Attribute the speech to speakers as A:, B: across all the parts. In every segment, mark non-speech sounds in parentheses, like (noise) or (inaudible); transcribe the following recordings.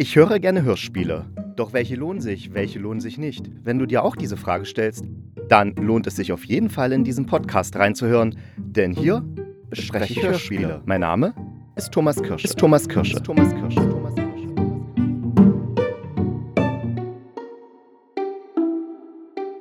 A: Ich höre gerne Hörspiele. Doch welche lohnen sich, welche lohnen sich nicht? Wenn du dir auch diese Frage stellst, dann lohnt es sich auf jeden Fall in diesen Podcast reinzuhören, denn hier bespreche ich Hörspiele. Mein Name ist Thomas Kirsche. Ist Thomas Kirsche. Ist Thomas Kirsche. Thomas Kirsche.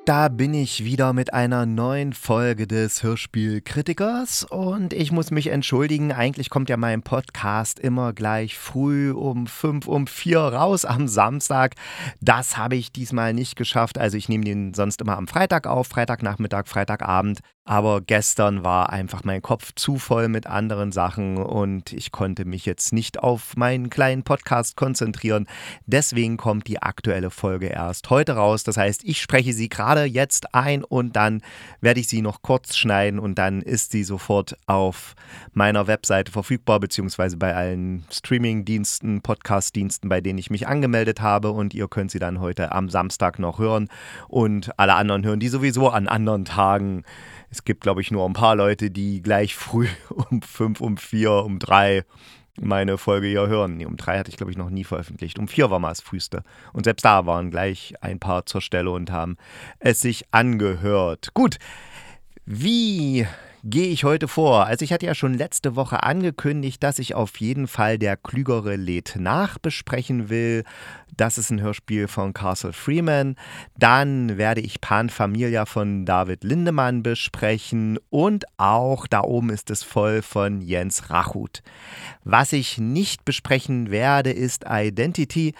A: Da bin ich wieder mit einer neuen Folge des Hörspielkritikers und ich muss mich entschuldigen, eigentlich kommt ja mein Podcast immer gleich früh um fünf, um vier raus am Samstag. Das habe ich diesmal nicht geschafft, also ich nehme den sonst immer am Freitag auf, Freitagnachmittag, Freitagabend. Aber gestern war einfach mein Kopf zu voll mit anderen Sachen und ich konnte mich jetzt nicht auf meinen kleinen Podcast konzentrieren. Deswegen kommt die aktuelle Folge erst heute raus. Das heißt, ich spreche sie gerade jetzt ein und dann werde ich sie noch kurz schneiden und dann ist sie sofort auf meiner Webseite verfügbar, beziehungsweise bei allen Streaming-Diensten, Podcast-Diensten, bei denen ich mich angemeldet habe. Und ihr könnt sie dann heute am Samstag noch hören und alle anderen hören die sowieso an anderen Tagen. Es gibt, glaube ich, nur ein paar Leute, die gleich früh (laughs) um fünf, um vier, um drei meine Folge hier hören. Nee, um drei hatte ich, glaube ich, noch nie veröffentlicht. Um vier war mal das früheste. Und selbst da waren gleich ein paar zur Stelle und haben es sich angehört. Gut. Wie gehe ich heute vor? Also ich hatte ja schon letzte Woche angekündigt, dass ich auf jeden Fall der Klügere lädt nach besprechen will. Das ist ein Hörspiel von Castle Freeman. Dann werde ich Pan Familia von David Lindemann besprechen und auch da oben ist es voll von Jens Rachut. Was ich nicht besprechen werde, ist Identity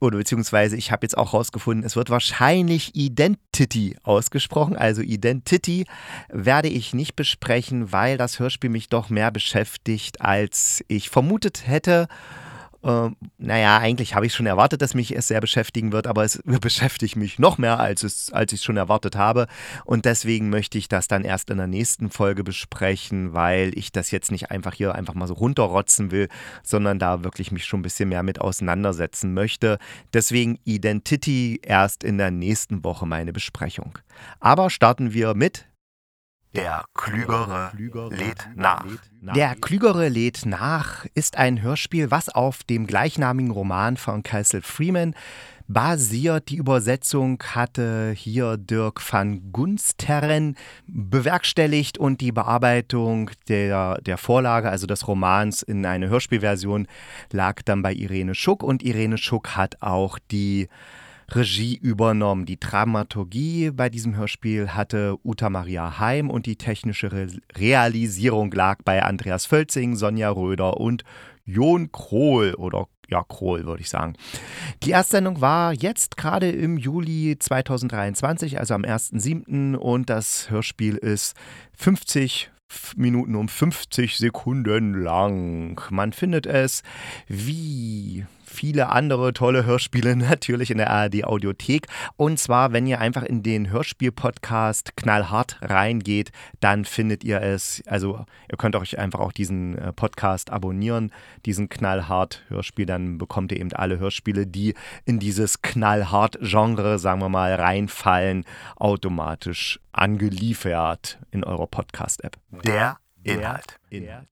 A: oder beziehungsweise ich habe jetzt auch rausgefunden, es wird wahrscheinlich Identity ausgesprochen. Also Identity werde ich nicht besprechen, weil das Hörspiel mich doch mehr beschäftigt, als ich vermutet hätte. Äh, naja, eigentlich habe ich schon erwartet, dass mich es sehr beschäftigen wird, aber es (laughs) beschäftigt mich noch mehr, als, es, als ich es schon erwartet habe. Und deswegen möchte ich das dann erst in der nächsten Folge besprechen, weil ich das jetzt nicht einfach hier einfach mal so runterrotzen will, sondern da wirklich mich schon ein bisschen mehr mit auseinandersetzen möchte. Deswegen Identity erst in der nächsten Woche meine Besprechung. Aber starten wir mit der Klügere lädt nach. Der Klügere lädt nach ist ein Hörspiel, was auf dem gleichnamigen Roman von Kessel Freeman basiert. Die Übersetzung hatte hier Dirk van Gunsteren bewerkstelligt und die Bearbeitung der, der Vorlage, also des Romans in eine Hörspielversion, lag dann bei Irene Schuck und Irene Schuck hat auch die Regie übernommen. Die Dramaturgie bei diesem Hörspiel hatte Uta Maria Heim und die technische Re Realisierung lag bei Andreas Völzing, Sonja Röder und Jon Krohl oder ja, Krohl würde ich sagen. Die Erstsendung war jetzt gerade im Juli 2023, also am 1.7. und das Hörspiel ist 50 Minuten um 50 Sekunden lang. Man findet es wie viele andere tolle Hörspiele (laughs) natürlich in der ARD Audiothek. Und zwar, wenn ihr einfach in den Hörspiel-Podcast knallhart reingeht, dann findet ihr es. Also ihr könnt euch einfach auch diesen äh, Podcast abonnieren, diesen knallhart Hörspiel. Dann bekommt ihr eben alle Hörspiele, die in dieses knallhart Genre, sagen wir mal, reinfallen, automatisch angeliefert in eurer Podcast-App.
B: Der Inhalt.
A: Inhalt.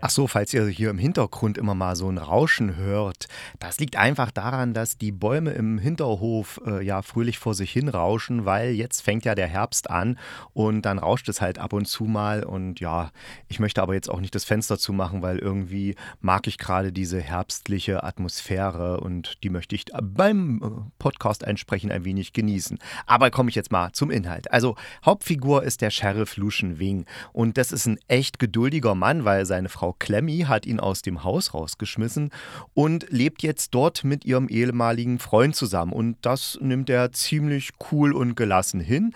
A: Ach so, falls ihr hier im Hintergrund immer mal so ein Rauschen hört, das liegt einfach daran, dass die Bäume im Hinterhof äh, ja fröhlich vor sich hin rauschen, weil jetzt fängt ja der Herbst an und dann rauscht es halt ab und zu mal und ja, ich möchte aber jetzt auch nicht das Fenster zumachen, weil irgendwie mag ich gerade diese herbstliche Atmosphäre und die möchte ich beim äh, Podcast entsprechend ein wenig genießen. Aber komme ich jetzt mal zum Inhalt. Also Hauptfigur ist der Sheriff Lucian Wing und das ist ein echt geduldiger Mann, weil seine Frau Clemmy hat ihn aus dem Haus rausgeschmissen und lebt jetzt dort mit ihrem ehemaligen Freund zusammen. Und das nimmt er ziemlich cool und gelassen hin.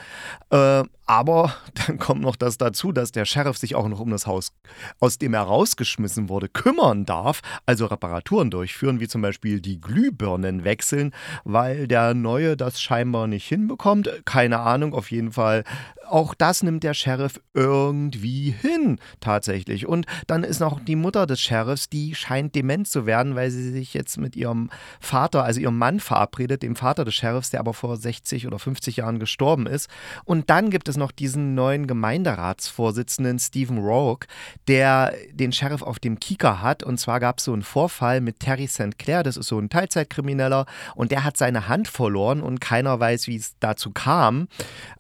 A: Äh, aber (laughs) dann kommt noch das dazu, dass der Sheriff sich auch noch um das Haus, aus dem er rausgeschmissen wurde, kümmern darf, also Reparaturen durchführen, wie zum Beispiel die Glühbirnen wechseln, weil der Neue das scheinbar nicht hinbekommt. Keine Ahnung, auf jeden Fall. Auch das nimmt der Sheriff irgendwie hin, tatsächlich. Und dann ist noch die Mutter des Sheriffs, die scheint dement zu werden, weil sie sich jetzt mit ihrem Vater, also ihrem Mann verabredet, dem Vater des Sheriffs, der aber vor 60 oder 50 Jahren gestorben ist. Und dann gibt es es noch diesen neuen Gemeinderatsvorsitzenden Stephen Rourke, der den Sheriff auf dem Kieker hat. Und zwar gab es so einen Vorfall mit Terry St. Clair, das ist so ein Teilzeitkrimineller, und der hat seine Hand verloren und keiner weiß, wie es dazu kam.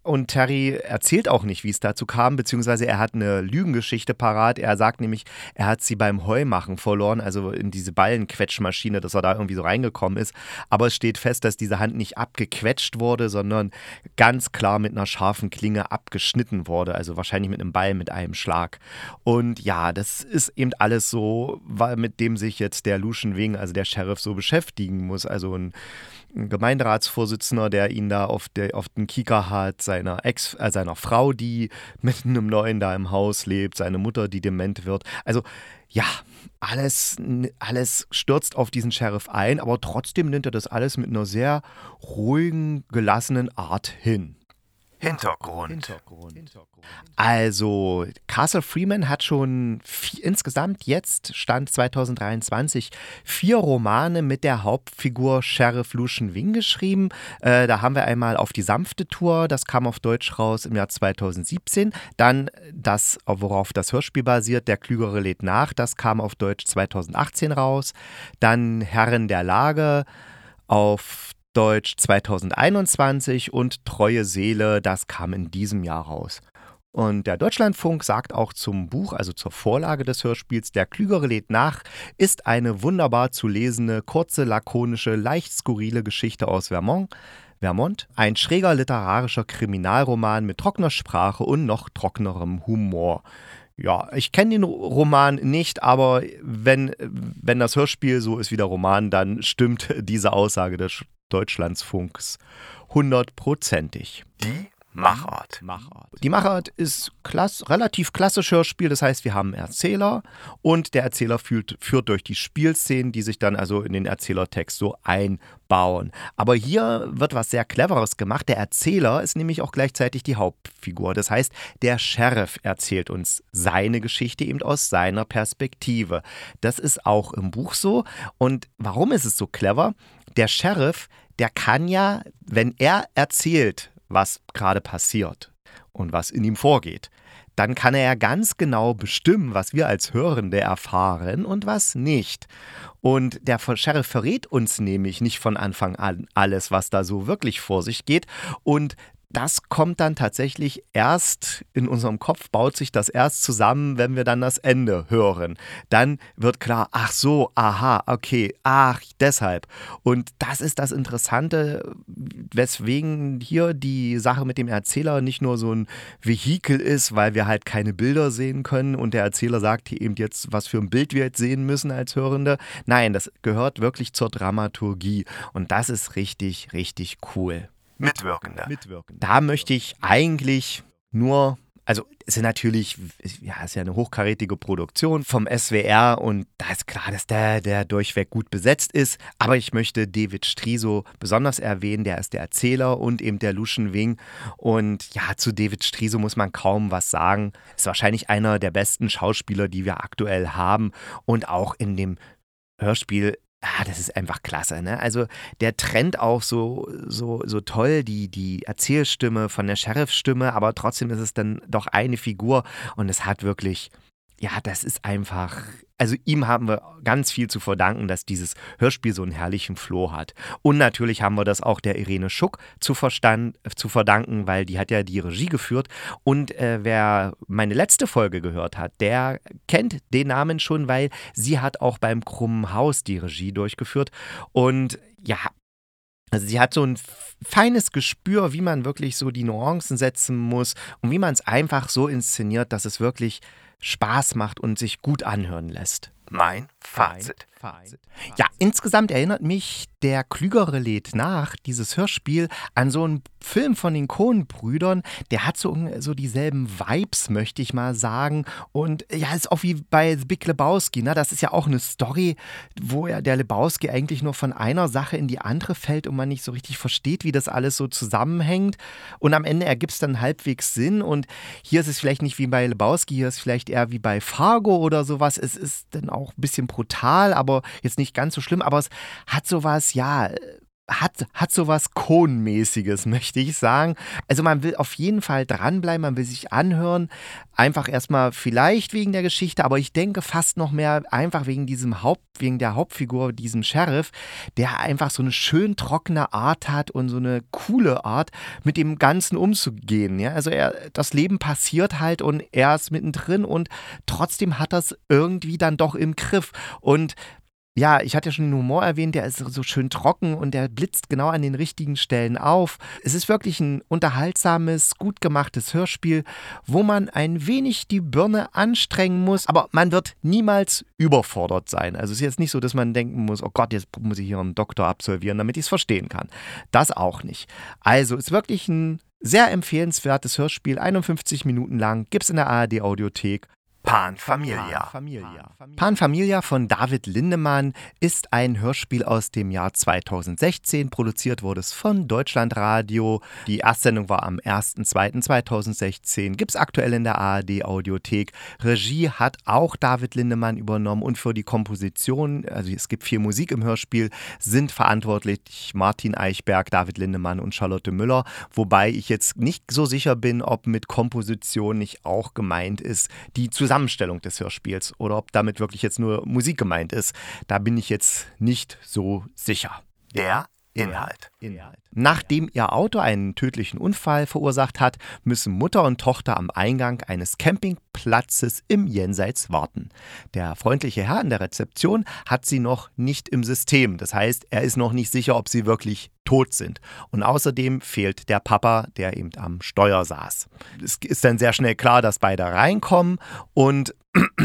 A: Und Terry erzählt auch nicht, wie es dazu kam, beziehungsweise er hat eine Lügengeschichte parat. Er sagt nämlich, er hat sie beim Heumachen verloren, also in diese Ballenquetschmaschine, dass er da irgendwie so reingekommen ist. Aber es steht fest, dass diese Hand nicht abgequetscht wurde, sondern ganz klar mit einer scharfen Klinge abgeschnitten wurde. Also wahrscheinlich mit einem Ball mit einem Schlag. Und ja, das ist eben alles so, mit dem sich jetzt der Lucian Wing, also der Sheriff, so beschäftigen muss. Also ein ein Gemeinderatsvorsitzender, der ihn da auf, der, auf den Kieker hat, seiner Ex, äh, seiner Frau, die mit einem Neuen da im Haus lebt, seine Mutter, die dement wird. Also ja, alles, alles stürzt auf diesen Sheriff ein, aber trotzdem nimmt er das alles mit einer sehr ruhigen, gelassenen Art hin.
B: Hintergrund. Hintergrund.
A: Also, Castle Freeman hat schon vier, insgesamt jetzt, Stand 2023, vier Romane mit der Hauptfigur Sheriff Lucian Wing geschrieben. Äh, da haben wir einmal auf die sanfte Tour, das kam auf Deutsch raus im Jahr 2017. Dann das, worauf das Hörspiel basiert, Der Klügere lädt nach, das kam auf Deutsch 2018 raus. Dann Herren der Lage auf Deutsch 2021 und Treue Seele, das kam in diesem Jahr raus. Und der Deutschlandfunk sagt auch zum Buch, also zur Vorlage des Hörspiels, Der Klügere lädt nach, ist eine wunderbar zu lesende, kurze, lakonische, leicht skurrile Geschichte aus Vermont. Vermont, ein schräger literarischer Kriminalroman mit trockener Sprache und noch trockenerem Humor. Ja, ich kenne den Roman nicht, aber wenn, wenn das Hörspiel so ist wie der Roman, dann stimmt (laughs) diese Aussage des Deutschlandsfunks hundertprozentig.
B: Die Machart.
A: Die Machart ist klass, relativ klassisch Hörspiel, das heißt, wir haben einen Erzähler und der Erzähler führt, führt durch die Spielszenen, die sich dann also in den Erzählertext so einbauen. Aber hier wird was sehr Cleveres gemacht. Der Erzähler ist nämlich auch gleichzeitig die Hauptfigur. Das heißt, der Sheriff erzählt uns seine Geschichte eben aus seiner Perspektive. Das ist auch im Buch so. Und warum ist es so clever? Der Sheriff, der kann ja, wenn er erzählt, was gerade passiert und was in ihm vorgeht, dann kann er ja ganz genau bestimmen, was wir als Hörende erfahren und was nicht. Und der Sheriff verrät uns nämlich nicht von Anfang an alles, was da so wirklich vor sich geht. Und das kommt dann tatsächlich erst in unserem Kopf, baut sich das erst zusammen, wenn wir dann das Ende hören. Dann wird klar, ach so, aha, okay, ach, deshalb. Und das ist das Interessante, weswegen hier die Sache mit dem Erzähler nicht nur so ein Vehikel ist, weil wir halt keine Bilder sehen können und der Erzähler sagt hier eben jetzt, was für ein Bild wir jetzt sehen müssen als Hörende. Nein, das gehört wirklich zur Dramaturgie und das ist richtig, richtig cool.
B: Mitwirkende.
A: Da möchte ich eigentlich nur also es ist natürlich, ja, ist ja eine hochkarätige Produktion vom SWR und da ist klar, dass der, der durchweg gut besetzt ist. Aber ich möchte David Striso besonders erwähnen, der ist der Erzähler und eben der Lucian Wing. Und ja, zu David Striso muss man kaum was sagen. Ist wahrscheinlich einer der besten Schauspieler, die wir aktuell haben. Und auch in dem Hörspiel Ah, das ist einfach klasse, ne? Also der trennt auch so, so, so toll die, die Erzählstimme von der Sheriffstimme, aber trotzdem ist es dann doch eine Figur und es hat wirklich, ja, das ist einfach, also ihm haben wir ganz viel zu verdanken, dass dieses Hörspiel so einen herrlichen Floh hat. Und natürlich haben wir das auch der Irene Schuck zu, verstand, zu verdanken, weil die hat ja die Regie geführt. Und äh, wer meine letzte Folge gehört hat, der kennt den Namen schon, weil sie hat auch beim Krummen Haus die Regie durchgeführt. Und ja, also sie hat so ein feines Gespür, wie man wirklich so die Nuancen setzen muss und wie man es einfach so inszeniert, dass es wirklich Spaß macht und sich gut anhören lässt.
B: Mein Fazit.
A: Ja, insgesamt erinnert mich der Klügere lädt nach, dieses Hörspiel, an so einen Film von den Coen-Brüdern. Der hat so, so dieselben Vibes, möchte ich mal sagen. Und ja, ist auch wie bei The Big Lebowski. Ne? Das ist ja auch eine Story, wo ja der Lebowski eigentlich nur von einer Sache in die andere fällt und man nicht so richtig versteht, wie das alles so zusammenhängt. Und am Ende ergibt es dann halbwegs Sinn. Und hier ist es vielleicht nicht wie bei Lebowski, hier ist es vielleicht eher wie bei Fargo oder sowas. Es ist dann auch ein bisschen brutal, aber jetzt nicht ganz so schlimm. Aber es hat sowas, ja, hat, hat so was Konmäßiges, (laughs) möchte ich sagen. Also man will auf jeden Fall dranbleiben, man will sich anhören. Einfach erstmal vielleicht wegen der Geschichte, aber ich denke fast noch mehr einfach wegen diesem Haupt, wegen der Hauptfigur, diesem Sheriff, der einfach so eine schön trockene Art hat und so eine coole Art, mit dem Ganzen umzugehen. Ja? Also er, das Leben passiert halt und er ist mittendrin und trotzdem hat das irgendwie dann doch im Griff. Und ja, ich hatte ja schon den Humor erwähnt, der ist so schön trocken und der blitzt genau an den richtigen Stellen auf. Es ist wirklich ein unterhaltsames, gut gemachtes Hörspiel, wo man ein wenig die Birne anstrengen muss, aber man wird niemals überfordert sein. Also es ist jetzt nicht so, dass man denken muss, oh Gott, jetzt muss ich hier einen Doktor absolvieren, damit ich es verstehen kann. Das auch nicht. Also es ist wirklich ein sehr empfehlenswertes Hörspiel, 51 Minuten lang, gibt es in der ARD Audiothek.
B: Pan Familia.
A: Pan Familia von David Lindemann ist ein Hörspiel aus dem Jahr 2016. Produziert wurde es von Deutschlandradio. Die Erstsendung war am 1.2.2016. Gibt es aktuell in der ARD Audiothek. Regie hat auch David Lindemann übernommen und für die Komposition, also es gibt viel Musik im Hörspiel, sind verantwortlich Martin Eichberg, David Lindemann und Charlotte Müller. Wobei ich jetzt nicht so sicher bin, ob mit Komposition nicht auch gemeint ist, die zusammen Zusammenstellung des Hörspiels oder ob damit wirklich jetzt nur Musik gemeint ist. Da bin ich jetzt nicht so sicher.
B: Der Inhalt.
A: Inhalt. Nachdem ihr Auto einen tödlichen Unfall verursacht hat, müssen Mutter und Tochter am Eingang eines Campingplatzes im Jenseits warten. Der freundliche Herr in der Rezeption hat sie noch nicht im System. Das heißt, er ist noch nicht sicher, ob sie wirklich tot sind. Und außerdem fehlt der Papa, der eben am Steuer saß. Es ist dann sehr schnell klar, dass beide reinkommen und (clears throat)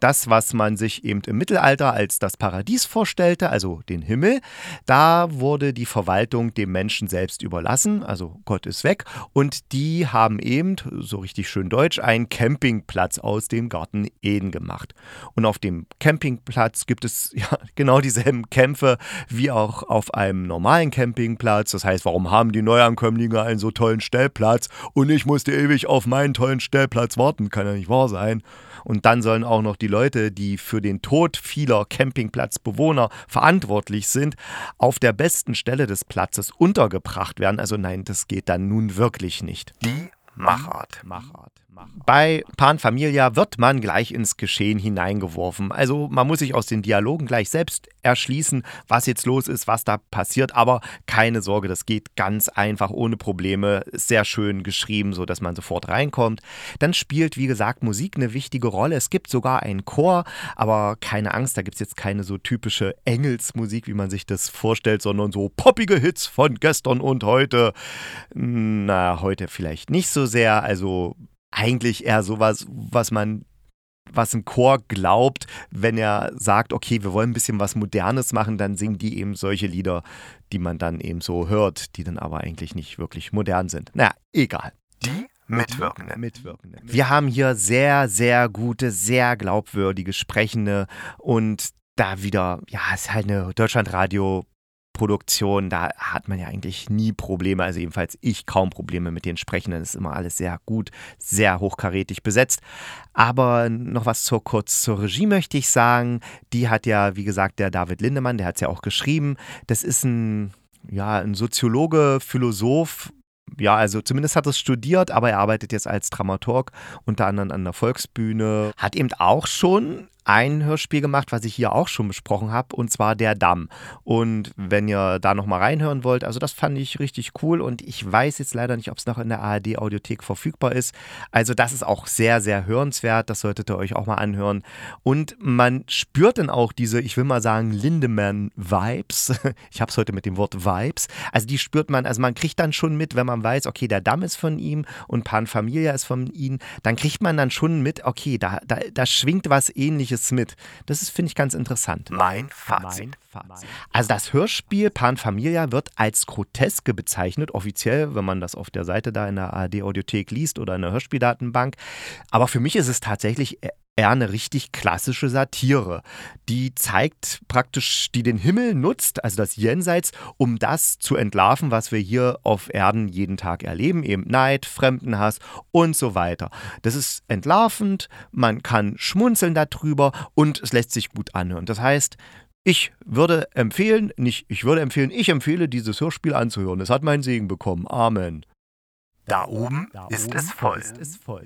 A: das, was man sich eben im Mittelalter als das Paradies vorstellte, also den Himmel, da wurde die Verwaltung dem Menschen selbst überlassen, also Gott ist weg, und die haben eben, so richtig schön deutsch, einen Campingplatz aus dem Garten Eden gemacht. Und auf dem Campingplatz gibt es (laughs) ja genau dieselben Kämpfe wie auch auf einem normalen Campingplatz. Das heißt, warum haben die Neuankömmlinge einen so tollen Stellplatz und ich musste ewig auf meinen tollen Stellplatz warten? Kann ja nicht wahr sein. Und dann sollen auch noch die Leute, die für den Tod vieler Campingplatzbewohner verantwortlich sind, auf der besten Stelle des Platzes untergebracht werden. Also nein, das geht dann nun wirklich nicht.
B: Die Machart. Machart.
A: Bei Pan Familia wird man gleich ins Geschehen hineingeworfen. Also man muss sich aus den Dialogen gleich selbst erschließen, was jetzt los ist, was da passiert. Aber keine Sorge, das geht ganz einfach, ohne Probleme. Sehr schön geschrieben, sodass man sofort reinkommt. Dann spielt, wie gesagt, Musik eine wichtige Rolle. Es gibt sogar einen Chor, aber keine Angst, da gibt es jetzt keine so typische Engelsmusik, wie man sich das vorstellt, sondern so poppige Hits von gestern und heute. Na, heute vielleicht nicht so sehr. Also eigentlich eher sowas, was man was ein Chor glaubt, wenn er sagt, okay, wir wollen ein bisschen was Modernes machen, dann singen die eben solche Lieder, die man dann eben so hört, die dann aber eigentlich nicht wirklich modern sind. Naja, egal.
B: Die Mitwirkenden.
A: Mitwirkenden. Wir haben hier sehr, sehr gute, sehr glaubwürdige Sprechende und da wieder, ja, es ist halt eine Deutschlandradio Produktion, da hat man ja eigentlich nie Probleme, also jedenfalls ich kaum Probleme mit den Sprechenden. Das ist immer alles sehr gut, sehr hochkarätig besetzt. Aber noch was zur, kurz zur Regie möchte ich sagen. Die hat ja, wie gesagt, der David Lindemann, der hat es ja auch geschrieben. Das ist ein, ja, ein Soziologe, Philosoph, ja, also zumindest hat er es studiert, aber er arbeitet jetzt als Dramaturg, unter anderem an der Volksbühne. Hat eben auch schon ein Hörspiel gemacht, was ich hier auch schon besprochen habe, und zwar Der Damm. Und wenn ihr da nochmal reinhören wollt, also das fand ich richtig cool und ich weiß jetzt leider nicht, ob es noch in der ARD-Audiothek verfügbar ist. Also das ist auch sehr, sehr hörenswert, das solltet ihr euch auch mal anhören. Und man spürt dann auch diese, ich will mal sagen, Lindemann-Vibes. (laughs) Ich habe es heute mit dem Wort Vibes. Also die spürt man, also man kriegt dann schon mit, wenn man weiß, okay, der Damm ist von ihm und Pan Familia ist von ihm, dann kriegt man dann schon mit, okay, da, da, da schwingt was ähnliches es mit. Das ist, finde ich, ganz interessant.
B: Mein Fazit.
A: Also das Hörspiel Pan Familia wird als groteske bezeichnet, offiziell, wenn man das auf der Seite da in der ARD-Audiothek liest oder in der Hörspieldatenbank. Aber für mich ist es tatsächlich eher eine richtig klassische Satire. Die zeigt praktisch, die den Himmel nutzt, also das Jenseits, um das zu entlarven, was wir hier auf Erden jeden Tag erleben, eben Neid, Fremdenhass und so weiter. Das ist entlarvend, man kann schmunzeln darüber und es lässt sich gut anhören. Das heißt, Ich würde empfehlen, nicht ich würde empfehlen, ich empfehle dieses Hörspiel anzuhören. Es hat meinen Segen bekommen. Amen.
B: Da oben, da ist, es voll.
A: ist es voll.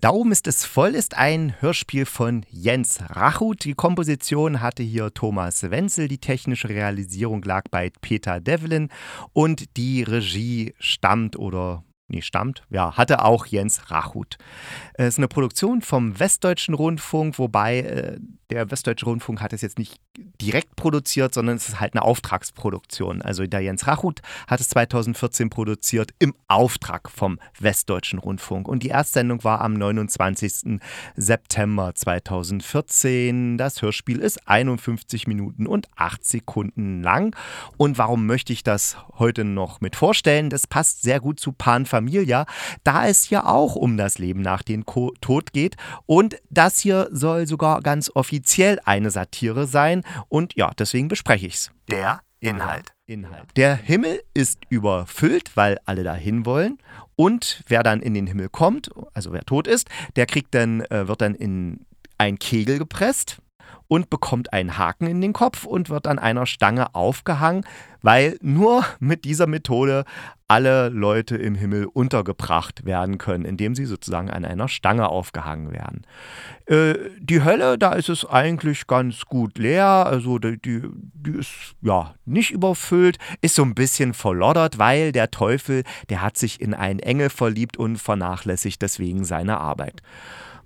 A: Da oben ist es voll ist ein Hörspiel von Jens Rachut. Die Komposition hatte hier Thomas Wenzel, die technische Realisierung lag bei Peter Devlin und die Regie stammt oder nee, stammt, ja, hatte auch Jens Rachut. Es ist eine Produktion vom Westdeutschen Rundfunk, wobei äh, der Westdeutsche Rundfunk hat es jetzt nicht direkt produziert, sondern es ist halt eine Auftragsproduktion. Also der Jens Rachut hat es 2014 produziert im Auftrag vom Westdeutschen Rundfunk. Und die Erstsendung war am 29. September 2014. Das Hörspiel ist 51 Minuten und 8 Sekunden lang. Und warum möchte ich das heute noch mit vorstellen? Das passt sehr gut zu Pan Familia, da es ja auch um das Leben nach dem Tod geht. Und das hier soll sogar ganz offiziell eine Satire sein. Und ja, deswegen bespreche ich es.
B: Der Inhalt.
A: Inhalt. Der Himmel ist überfüllt, weil alle dahin wollen. Und wer dann in den Himmel kommt, also wer tot ist, der kriegt dann, äh, wird dann in ein Kegel gepresst und bekommt einen Haken in den Kopf und wird an einer Stange aufgehangen, weil nur (laughs) mit dieser Methode alle Leute im Himmel untergebracht werden können, indem sie sozusagen an einer Stange aufgehangen werden. Äh, die Hölle, da ist es eigentlich ganz gut leer, also die, die, die ist ja nicht überfüllt, ist so ein bisschen verloddert, weil der Teufel, der hat sich in einen Engel verliebt und vernachlässigt deswegen seine Arbeit.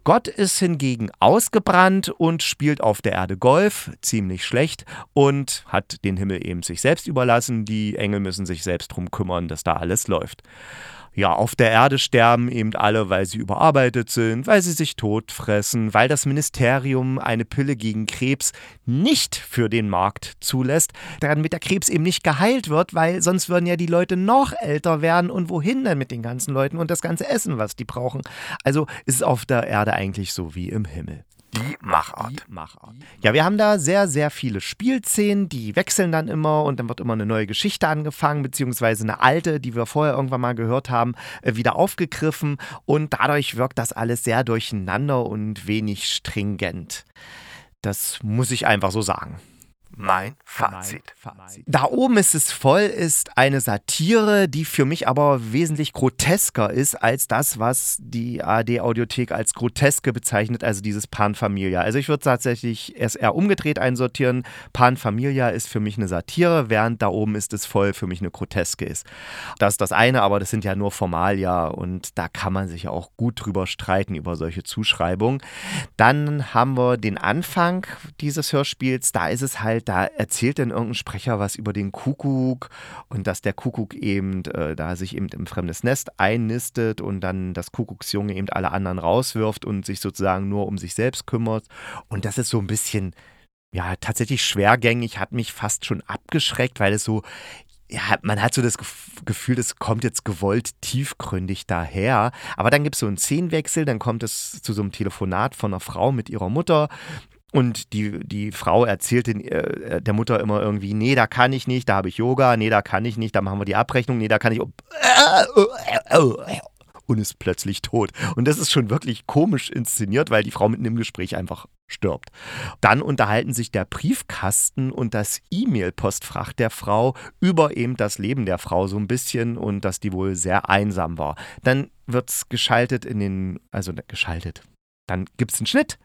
A: Gott ist hingegen ausgebrannt und spielt auf der Erde Golf, ziemlich schlecht, und hat den Himmel eben sich selbst überlassen. Die Engel müssen sich selbst darum kümmern, dass da alles läuft ja, auf der Erde sterben eben alle, weil sie überarbeitet sind, weil sie sich totfressen, weil das Ministerium eine Pille gegen Krebs nicht für den Markt zulässt, damit der Krebs eben nicht geheilt wird, weil sonst würden ja die Leute noch älter werden und wohin denn mit den ganzen Leuten und das ganze Essen, was die brauchen. Also ist es auf der Erde eigentlich so wie im Himmel.
B: Die Machart. Die
A: Machart. Ja, wir haben da sehr, sehr viele Spielszenen, die wechseln dann immer und dann wird immer eine neue Geschichte angefangen, beziehungsweise eine alte, die wir vorher irgendwann mal gehört haben, äh, wieder aufgegriffen und dadurch wirkt das alles sehr durcheinander und wenig stringent. Das muss ich einfach so sagen
B: mein Fazit.
A: Da oben ist es voll ist eine Satire, die für mich aber wesentlich grotesker ist als das, was die ARD-Audiothek als groteske bezeichnet, also dieses Pan Familia. Also ich würde tatsächlich erst eher umgedreht einsortieren. Pan Familia ist für mich eine Satire, während da oben ist es voll für mich eine groteske ist. Das ist das eine, aber das sind ja nur Formalia und da kann man sich auch gut drüber streiten über solche Zuschreibungen. Dann haben wir den Anfang dieses Hörspiels, da ist es halt da erzählt dann irgendein Sprecher was über den Kuckuck und dass der Kuckuck eben äh, da sich eben im fremdes Nest einnistet und dann das Kuckucksjunge eben alle anderen rauswirft und sich sozusagen nur um sich selbst kümmert. Und das ist so ein bisschen, ja, tatsächlich schwergängig, hat mich fast schon abgeschreckt, weil es so, ja, man hat so das Gefühl, es kommt jetzt gewollt tiefgründig daher. Aber dann gibt es so einen Szenenwechsel, dann kommt es zu so einem Telefonat von einer Frau mit ihrer Mutter und die, die Frau erzählt den, äh, der Mutter immer irgendwie, nee, da kann ich nicht, da habe ich Yoga, nee, da kann ich nicht, da machen wir die Abrechnung, nee, da kann ich. Und ist plötzlich tot. Und das ist schon wirklich komisch inszeniert, weil die Frau mitten im Gespräch einfach stirbt. Dann unterhalten sich der Briefkasten und das E-Mail-Postfach der Frau über eben das Leben der Frau so ein bisschen und dass die wohl sehr einsam war. Dann wird es geschaltet in den, also geschaltet. Dann gibt es einen Schnitt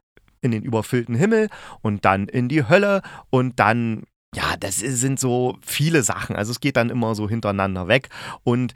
A: in den überfüllten Himmel und dann in die Hölle und dann ja, das sind so viele Sachen. Also es geht dann immer so hintereinander weg. Und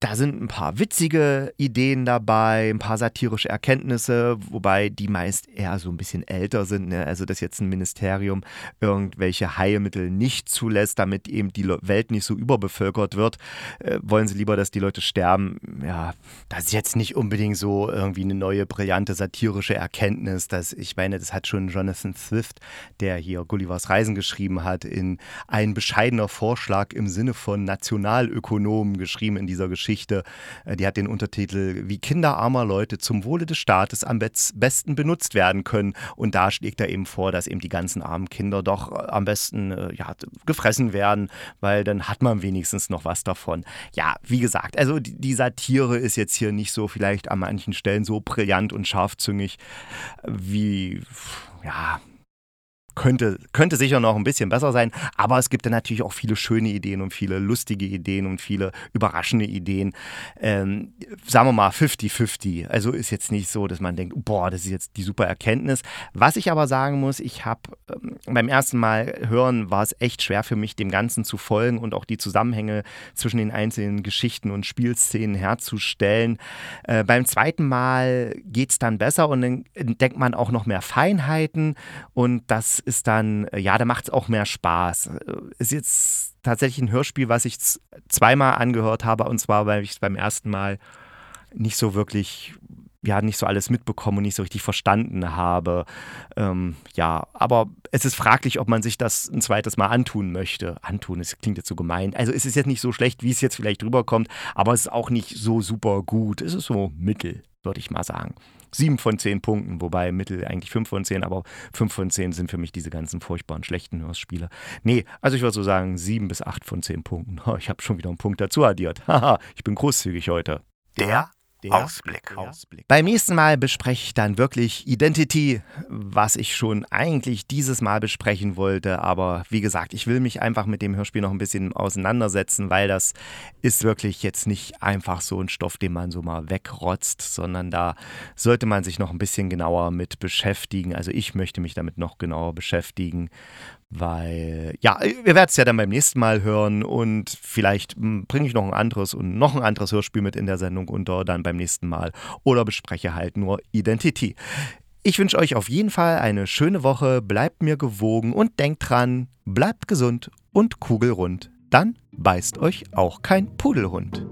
A: da sind ein paar witzige Ideen dabei, ein paar satirische Erkenntnisse, wobei die meist eher so ein bisschen älter sind. Ne? Also, dass jetzt ein Ministerium irgendwelche Heilmittel nicht zulässt, damit eben die Welt nicht so überbevölkert wird, äh, wollen sie lieber, dass die Leute sterben. Ja, das ist jetzt nicht unbedingt so irgendwie eine neue, brillante satirische Erkenntnis. Dass, ich meine, das hat schon Jonathan Swift, der hier Gullivers Reisen geschrieben hat, in ein bescheidener Vorschlag im Sinne von Nationalökonomen geschrieben in dieser Geschichte. Geschichte. Äh, die hat den Untertitel Wie Kinder armer Leute zum Wohle des Staates am besten benutzt werden können. Und da schlägt er eben vor, dass eben die ganzen armen Kinder doch äh, am besten äh, ja, gefressen werden, weil dann hat man wenigstens noch was davon. Ja, wie gesagt, also die Satire ist jetzt hier nicht so vielleicht an manchen Stellen so brillant und scharfzüngig wie, ja, könnte, könnte sicher noch ein bisschen besser sein, aber es gibt dann natürlich auch viele schöne Ideen und viele lustige Ideen und viele überraschende Ideen. Ähm, sagen wir mal 50-50. Also ist jetzt nicht so, dass man denkt, boah, das ist jetzt die super Erkenntnis. Was ich aber sagen muss, ich habe ähm, beim ersten Mal hören, war es echt schwer für mich, dem Ganzen zu folgen und auch die Zusammenhänge zwischen den einzelnen Geschichten und Spielszenen herzustellen. Äh, beim zweiten Mal geht es dann besser und dann entdeckt man auch noch mehr Feinheiten und das ist dann, äh, ja, da macht es auch mehr Spaß. Äh, ist jetzt tatsächlich ein Hörspiel, was ich zweimal angehört habe und zwar, weil ich es beim ersten Mal nicht so wirklich ja, nicht so alles mitbekommen und nicht so richtig verstanden habe. Ähm, ja, aber es ist fraglich, ob man sich das ein zweites Mal antun möchte. Antun, das klingt jetzt so gemein. Also es ist jetzt nicht so schlecht, wie es jetzt vielleicht rüberkommt, aber es ist auch nicht so super gut. Es ist so mittel, würde ich mal sagen sieben von zehn Punkten, wobei Mittel eigentlich fünf von zehn, aber fünf von zehn sind für mich diese ganzen furchtbaren schlechten Hörspiele. Nee, also ich würde so sagen sieben bis acht von zehn Punkten. (laughs) Ich habe schon wieder einen Punkt dazu addiert. Haha, (laughs) ich bin großzügig heute.
B: Der Ausblick.
A: Ausblick. Beim nächsten Mal bespreche ich dann wirklich Identity, was ich schon eigentlich dieses Mal besprechen wollte. Aber wie gesagt, ich will mich einfach mit dem Hörspiel noch ein bisschen auseinandersetzen, weil das ist wirklich jetzt nicht einfach so ein Stoff, den man so mal wegrotzt, sondern da sollte man sich noch ein bisschen genauer mit beschäftigen. Also ich möchte mich damit noch genauer beschäftigen, weil, ja, wir werden es ja dann beim nächsten Mal hören und vielleicht hm, bringe ich noch ein anderes und noch ein anderes Hörspiel mit in der Sendung unter, dann beim nächsten Mal. Oder bespreche halt nur Identity. Ich wünsche euch auf jeden Fall eine schöne Woche, bleibt mir gewogen und denkt dran, bleibt gesund und kugelrund. Dann beißt euch auch kein Pudelhund.